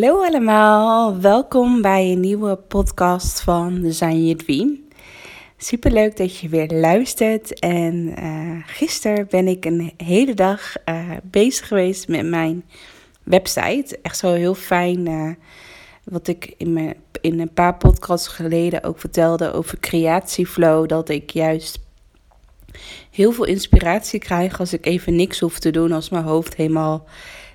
Hallo allemaal, welkom bij een nieuwe podcast van Design Your Dream. Superleuk dat je weer luistert. En eh, gisteren ben ik een hele dag eh, bezig geweest met mijn website. Echt zo heel fijn. eh, wat ik in, mijn, in een paar podcasts geleden ook vertelde over creatieflow. Dat ik juist heel veel inspiratie krijg als ik even niks hoef te doen. Als mijn hoofd helemaal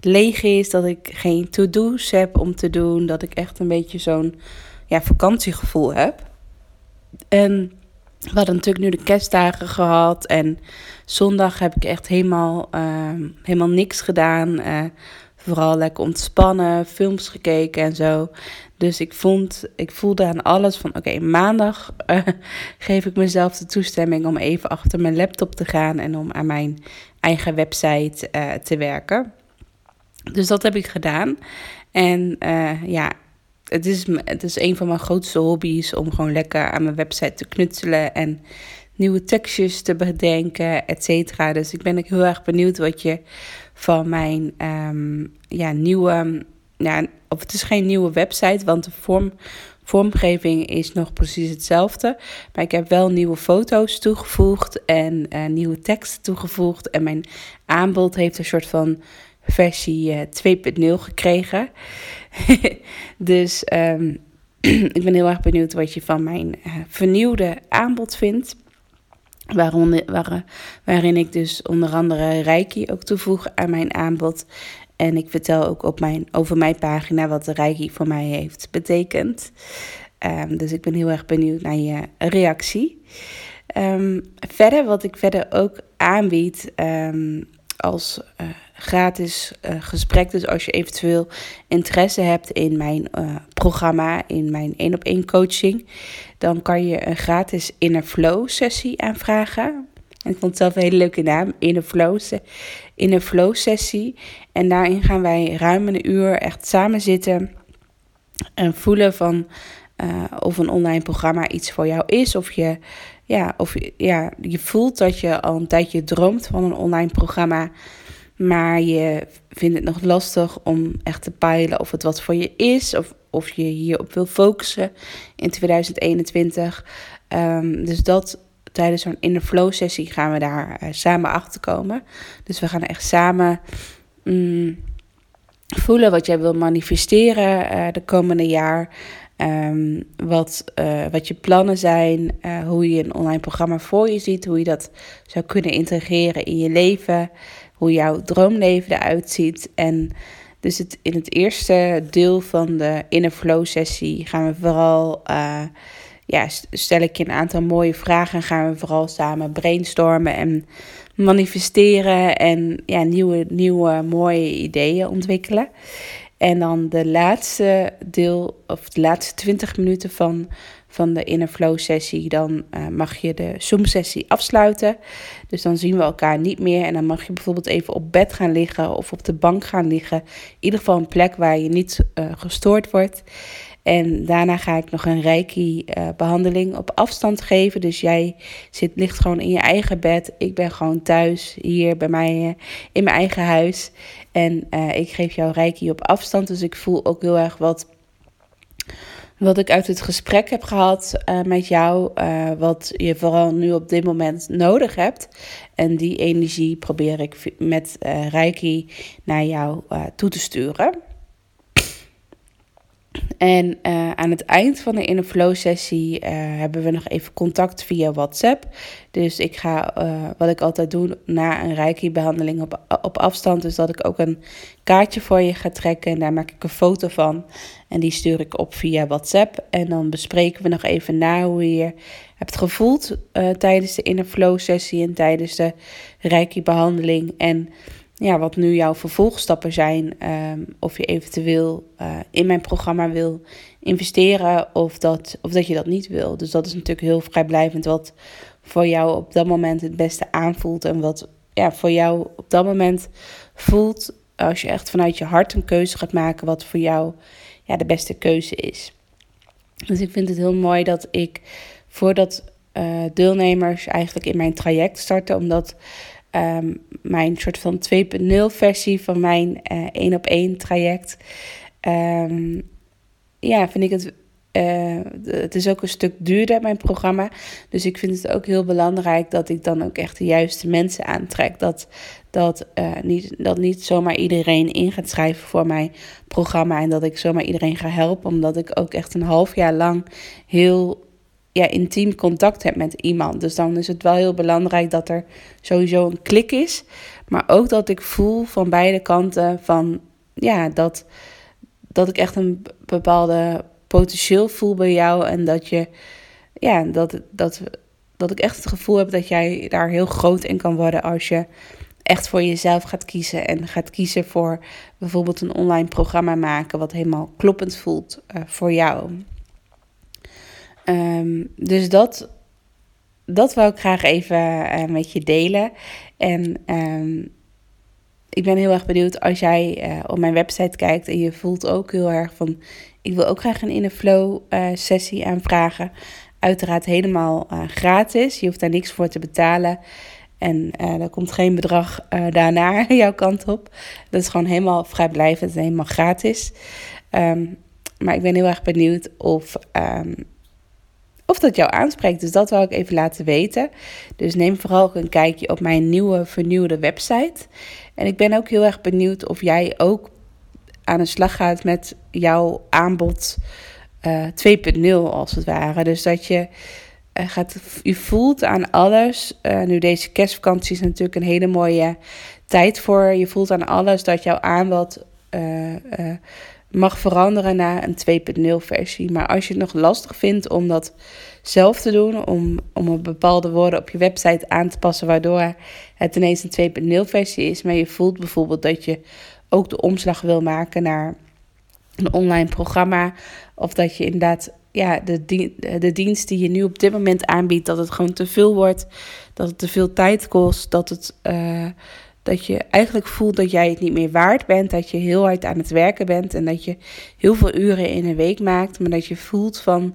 leeg is. Dat ik geen to-do's heb om te doen. Dat ik echt een beetje zo'n ja, vakantiegevoel heb. En we hadden natuurlijk nu de kerstdagen gehad. En zondag heb ik echt helemaal, ehm, helemaal niks gedaan. Eh, vooral lekker ontspannen, films gekeken en zo. Dus ik, vond, ik voelde aan alles van... Oké, maandag eh, geef ik mezelf de toestemming om even achter mijn laptop te gaan... en om aan mijn eigen website eh, te werken. Dus dat heb ik gedaan. En eh, ja, het is, het is een van mijn grootste hobby's om gewoon lekker aan mijn website te knutselen en nieuwe tekstjes te bedenken, et cetera. Dus ik ben heel erg benieuwd wat je van mijn ehm, ja, nieuwe, ja, of het is geen nieuwe website, want de vorm, vormgeving is nog precies hetzelfde. Maar ik heb wel nieuwe foto's toegevoegd en eh, nieuwe teksten toegevoegd. En mijn aanbod heeft een soort van versie eh, 2.0 gekregen. dus ehm, ik ben heel erg benieuwd wat je van mijn eh, vernieuwde aanbod vindt. Waaronder, waar, waarin ik dus onder andere Reiki ook toevoeg aan mijn aanbod. En ik vertel ook op mijn, over mijn pagina wat de Reiki voor mij heeft betekend. Ehm, dus ik ben heel erg benieuwd naar je reactie. Ehm, verder, wat ik verder ook aanbied als eh, gratis eh, gesprek. Dus als je eventueel interesse hebt in mijn eh, programma, in mijn één op één coaching, dan kan je een gratis Inner Flow sessie aanvragen. En ik vond het zelf een hele leuke naam, Inner Flow, Inner Flow sessie. En daarin gaan wij ruim een uur echt samen zitten en voelen van eh, of een online programma iets voor jou is. Of je, ja, of ja, je voelt dat je al een tijdje droomt van een online programma. Maar je vindt het nog lastig om echt te peilen of het wat voor je is. Of, of je hierop wil focussen in 2021. Ehm, dus dat tijdens zo'n inner flow sessie gaan we daar eh, samen achter komen. Dus we gaan echt samen mm, voelen wat jij wil manifesteren eh, de komende jaar. Ehm, wat, eh, wat je plannen zijn, eh, hoe je een online programma voor je ziet, hoe je dat zou kunnen integreren in je leven, hoe jouw droomleven eruit ziet. En dus het, in het eerste deel van de Inner Flow sessie gaan we vooral, eh, ja, st- stel ik je een aantal mooie vragen en gaan we vooral samen brainstormen en manifesteren en ja, nieuwe, nieuwe mooie ideeën ontwikkelen. En dan de laatste deel, of de laatste 20 minuten van, van de Inner Flow sessie, dan eh, mag je de Zoom sessie afsluiten. Dus dan zien we elkaar niet meer. En dan mag je bijvoorbeeld even op bed gaan liggen of op de bank gaan liggen. In ieder geval een plek waar je niet eh, gestoord wordt. En daarna ga ik nog een reiki-behandeling op afstand geven. Dus jij zit, ligt gewoon in je eigen bed. Ik ben gewoon thuis hier bij mij eh, in mijn eigen huis. En eh, ik geef jou reiki op afstand. Dus ik voel ook heel erg wat, wat ik uit het gesprek heb gehad eh, met jou. eh, wat je vooral nu op dit moment nodig hebt. En die energie probeer ik met eh, reiki naar jou eh, toe te sturen. En eh, aan het eind van de Inner Flow sessie eh, hebben we nog even contact via WhatsApp. Dus ik ga, eh, wat ik altijd doe na een Reiki-behandeling op, op afstand, is dat ik ook een kaartje voor je ga trekken. En daar maak ik een foto van. En die stuur ik op via WhatsApp. En dan bespreken we nog even na hoe je hebt gevoeld tijdens de inner flow sessie en tijdens de reiki behandeling. En ja, wat nu jouw vervolgstappen zijn. ehm, of je eventueel eh, in mijn programma wil investeren of dat, of dat je dat niet wil. Dus dat is natuurlijk heel vrijblijvend wat voor jou op dat moment het beste aanvoelt. En wat ja, voor jou op dat moment voelt als je echt vanuit je hart een keuze gaat maken wat voor jou ja, de beste keuze is. Dus ik vind het heel mooi dat ik voordat eh, deelnemers eigenlijk in mijn traject starten, omdat ehm, mijn soort van 2.0 versie van mijn één op één traject, ehm, ja, vind ik het. eh, het is ook een stuk duurder, mijn programma. Dus ik vind het ook heel belangrijk dat ik dan ook echt de juiste mensen aantrek. Dat, dat, eh, niet, dat niet zomaar iedereen in gaat schrijven voor mijn programma. En dat ik zomaar iedereen ga helpen. Omdat ik ook echt een half jaar lang heel ja, intiem contact heb met iemand. Dus dan is het wel heel belangrijk dat er sowieso een klik is. Maar ook dat ik voel van beide kanten van ja, dat, dat ik echt een bepaalde potentieel voel bij jou. En dat je ja, dat, dat, dat ik echt het gevoel heb dat jij daar heel groot in kan worden als je echt voor jezelf gaat kiezen. En gaat kiezen voor bijvoorbeeld een online programma maken wat helemaal kloppend voelt eh, voor jou. Ehm, dus dat, dat wil ik graag even eh, met je delen. En ehm, ik ben heel erg benieuwd als jij eh, op mijn website kijkt en je voelt ook heel erg van... Ik wil ook graag een inner flow eh, sessie aanvragen. Uiteraard helemaal gratis. Je hoeft daar niks voor te betalen. En er komt geen bedrag eh, daarna jouw kant op. Dat is gewoon helemaal vrijblijvend en helemaal gratis. Ehm, maar ik ben heel erg benieuwd of, of dat jou aanspreekt. Dus dat wil ik even laten weten. Dus neem vooral ook een kijkje op mijn nieuwe vernieuwde website. En ik ben ook heel erg benieuwd of jij ook aan de slag gaat met jouw aanbod eh 2.0 als het ware. Dus dat je eh, gaat, je voelt aan alles. eh, nu deze kerstvakantie is natuurlijk een hele mooie tijd voor. Je voelt aan alles dat jouw aanbod eh, eh, mag veranderen naar een 2.0 versie. Maar als je het nog lastig vindt om dat zelf te doen, om, om een bepaalde woorden op je website aan te passen, waardoor het ineens een 2.0 versie is. Maar je voelt bijvoorbeeld dat je ook de omslag wil maken naar een online programma. Of dat je inderdaad ja, de, de dienst die je nu op dit moment aanbiedt, dat het gewoon te veel wordt. Dat het te veel tijd kost. Dat, het, eh, dat je eigenlijk voelt dat jij het niet meer waard bent. Dat je heel hard aan het werken bent. En dat je heel veel uren in een week maakt. Maar dat je voelt van,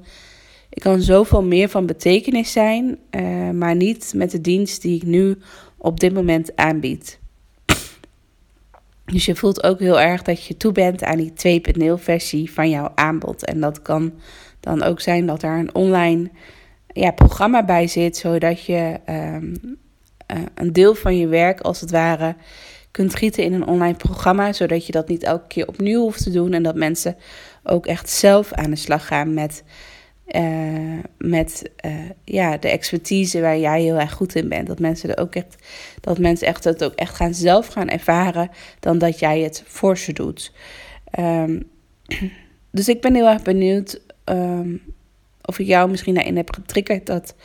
ik kan zoveel meer van betekenis zijn. eh, maar niet met de dienst die ik nu op dit moment aanbied. Dus je voelt ook heel erg dat je toe bent aan die 2.0 versie van jouw aanbod. En dat kan dan ook zijn dat er een online ja, programma bij zit, zodat je ehm, eh, een deel van je werk als het ware kunt gieten in een online programma, zodat je dat niet elke keer opnieuw hoeft te doen en dat mensen ook echt zelf aan de slag gaan met, eh, met eh, ja, de expertise waar jij heel erg goed in bent. Dat mensen er ook echt, dat mensen echt het ook echt gaan zelf gaan ervaren dan dat jij het voor ze doet. Ehm, dus ik ben heel erg benieuwd ehm, of ik jou misschien daarin heb getriggerd dat,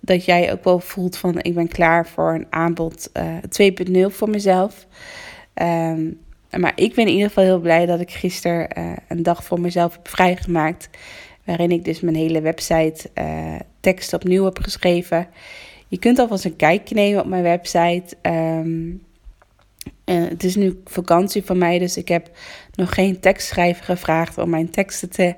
dat jij ook wel voelt van ik ben klaar voor een aanbod eh 2.0 voor mezelf. Ehm, maar ik ben in ieder geval heel blij dat ik gisteren eh, een dag voor mezelf heb vrijgemaakt. Waarin ik dus mijn hele website eh, tekst opnieuw heb geschreven. Je kunt alvast een kijkje nemen op mijn website. Ehm, het is nu vakantie voor mij, dus ik heb nog geen tekstschrijver gevraagd om mijn teksten te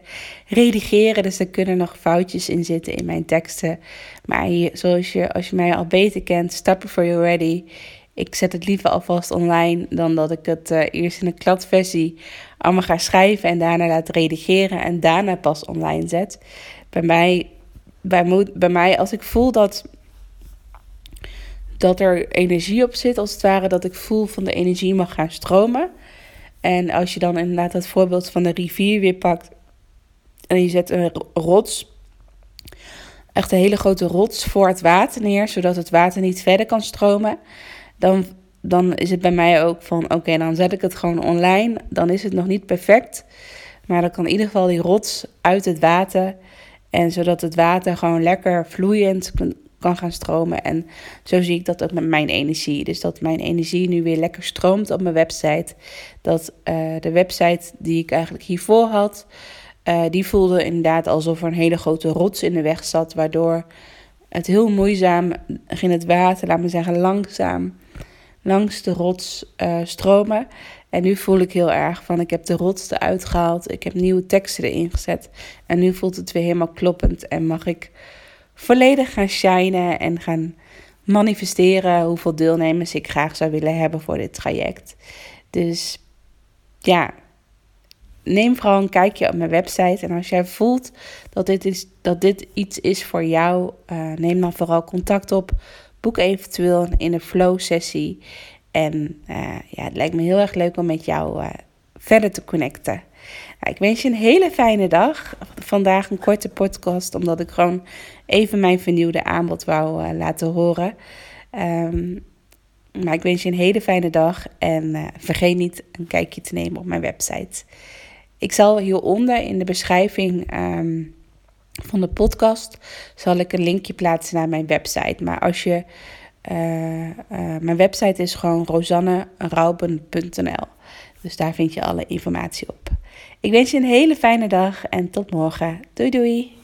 redigeren. Dus er kunnen nog foutjes in zitten in mijn teksten. Maar zoals je, als je mij al beter kent, stop for you ready. Ik zet het liever alvast online dan dat ik het eh, eerst in een kladversie allemaal ga schrijven en daarna laat redigeren en daarna pas online zet. Bij mij, bij mij als ik voel dat dat er energie op zit, als het ware, dat ik voel van de energie mag gaan stromen. En als je dan inderdaad het voorbeeld van de rivier weer pakt en je zet een ro- rots, echt een hele grote rots voor het water neer, zodat het water niet verder kan stromen, dan, dan is het bij mij ook van oké, dan zet ik het gewoon online. Dan is het nog niet perfect, maar dan kan in ieder geval die rots uit het water En zodat het water gewoon lekker vloeiend kan gaan stromen. En zo zie ik dat ook met mijn energie. Dus dat mijn energie nu weer lekker stroomt op mijn website. Dat uh, de website die ik eigenlijk hiervoor had, uh, die voelde inderdaad alsof er een hele grote rots in de weg zat. Waardoor het heel moeizaam ging het water, laat me zeggen, langzaam langs de rots uh, stromen. En nu voel ik heel erg van, ik heb de rots eruit gehaald. Ik heb nieuwe teksten erin gezet. En nu voelt het weer helemaal kloppend. En mag ik volledig gaan shinen en gaan manifesteren hoeveel deelnemers ik graag zou willen hebben voor dit traject. Dus ja, neem vooral een kijkje op mijn website. En als jij voelt dat dit, is, dat dit iets is voor jou, uh, neem dan vooral contact op. Boek eventueel in een flow sessie. En uh, ja, het lijkt me heel erg leuk om met jou uh, verder te connecten. Ik wens je een hele fijne dag. Vandaag een korte podcast, omdat ik gewoon even mijn vernieuwde aanbod wou uh, laten horen. Um, maar ik wens je een hele fijne dag en vergeet niet een kijkje te nemen op mijn website. Ik zal hieronder in de beschrijving um, van de podcast zal ik een linkje plaatsen naar mijn website. Maar als je uh, mijn website is gewoon rosannerauben.nl. Dus daar vind je alle informatie op. Ik wens je een hele fijne dag en tot morgen. Doei doei!